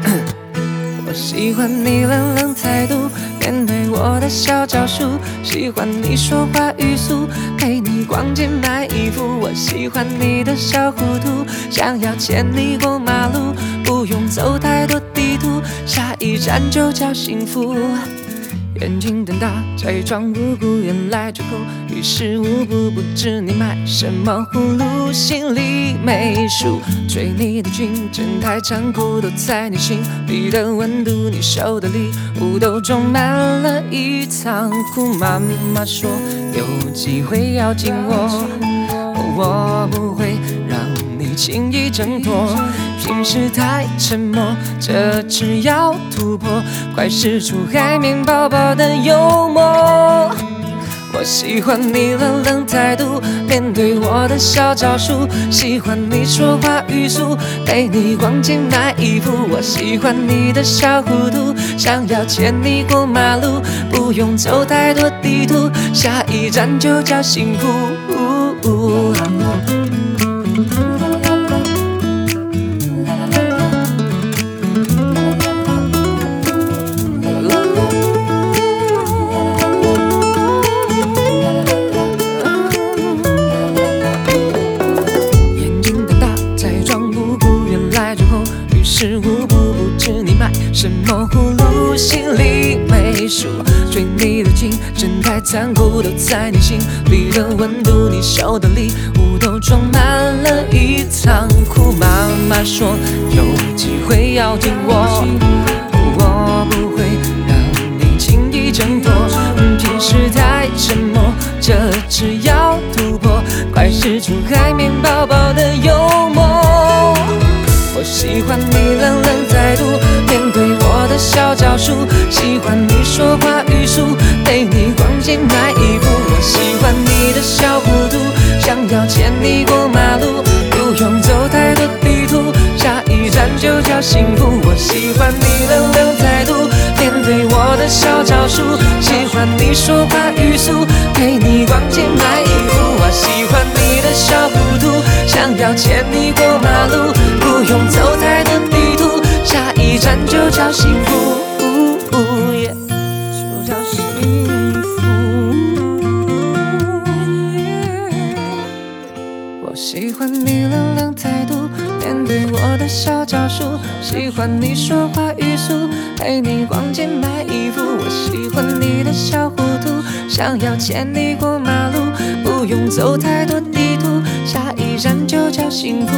我喜欢你冷冷态度，面对我的小招数。喜欢你说话语速，陪你逛街买衣服。我喜欢你的小糊涂，想要牵你过马路，不用走太多地图，下一站就叫幸福。眼睛瞪大，假装无辜，原来出口于事无补。不知你买什么葫芦，心里没数。追你的剧真太残酷，都在你心里的温度，你手的礼物都装满了一仓库。妈妈说有机会要紧我，我不会轻易挣脱。平时太沉默，这次要突破，快使出海绵宝宝的幽默。我喜欢你冷冷态度，面对我的小招数。喜欢你说话语速，陪你逛街买衣服。我喜欢你的小糊涂，想要牵你过马路，不用走太多地图，下一站就叫幸福。什么葫芦，心里没数。追你的劲真太残酷，都在你心里的温度，你手的礼物都装满了一仓库。妈妈说有机会要紧我，我不会让你轻易挣脱。平时太沉默，这次要突破，快使出海小招数。喜欢你说话语速，陪你逛街买衣服。我喜欢你的小糊涂，想要牵你过马路，不用走太多地图，下一站就叫幸福。我喜欢你冷冷态度，面对我的小招数。喜欢你说话语速，陪你逛街买衣服。我喜欢你的小糊涂，想要牵你过马路，不用走太，一站就叫幸福。就叫幸福。我喜欢你冷冷态度，面对我的小招数。喜欢你说话语速，陪你逛街买衣服。我喜欢你的小糊涂，想要牵你过马路，不用走太多地图，下一站就叫幸福。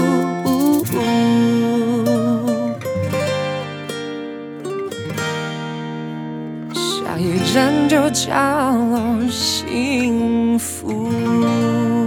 下一站就叫幸福。